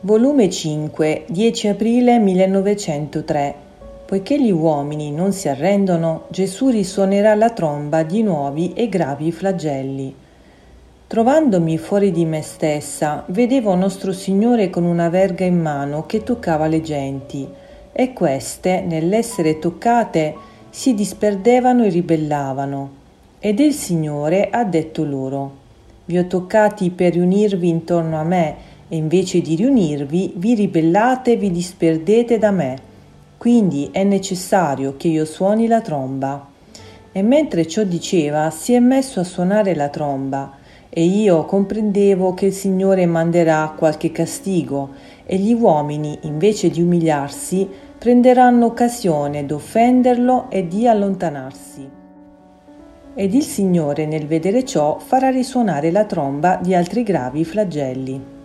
Volume 5, 10 aprile 1903 Poiché gli uomini non si arrendono, Gesù risuonerà la tromba di nuovi e gravi flagelli. Trovandomi fuori di me stessa, vedevo nostro Signore con una verga in mano che toccava le genti, e queste, nell'essere toccate, si disperdevano e ribellavano. Ed il Signore ha detto loro, Vi ho toccati per riunirvi intorno a me, e invece di riunirvi, vi ribellate e vi disperdete da me. Quindi è necessario che io suoni la tromba. E mentre ciò diceva, si è messo a suonare la tromba, e io comprendevo che il Signore manderà qualche castigo, e gli uomini, invece di umiliarsi, prenderanno occasione d'offenderlo e di allontanarsi. Ed il Signore nel vedere ciò farà risuonare la tromba di altri gravi flagelli.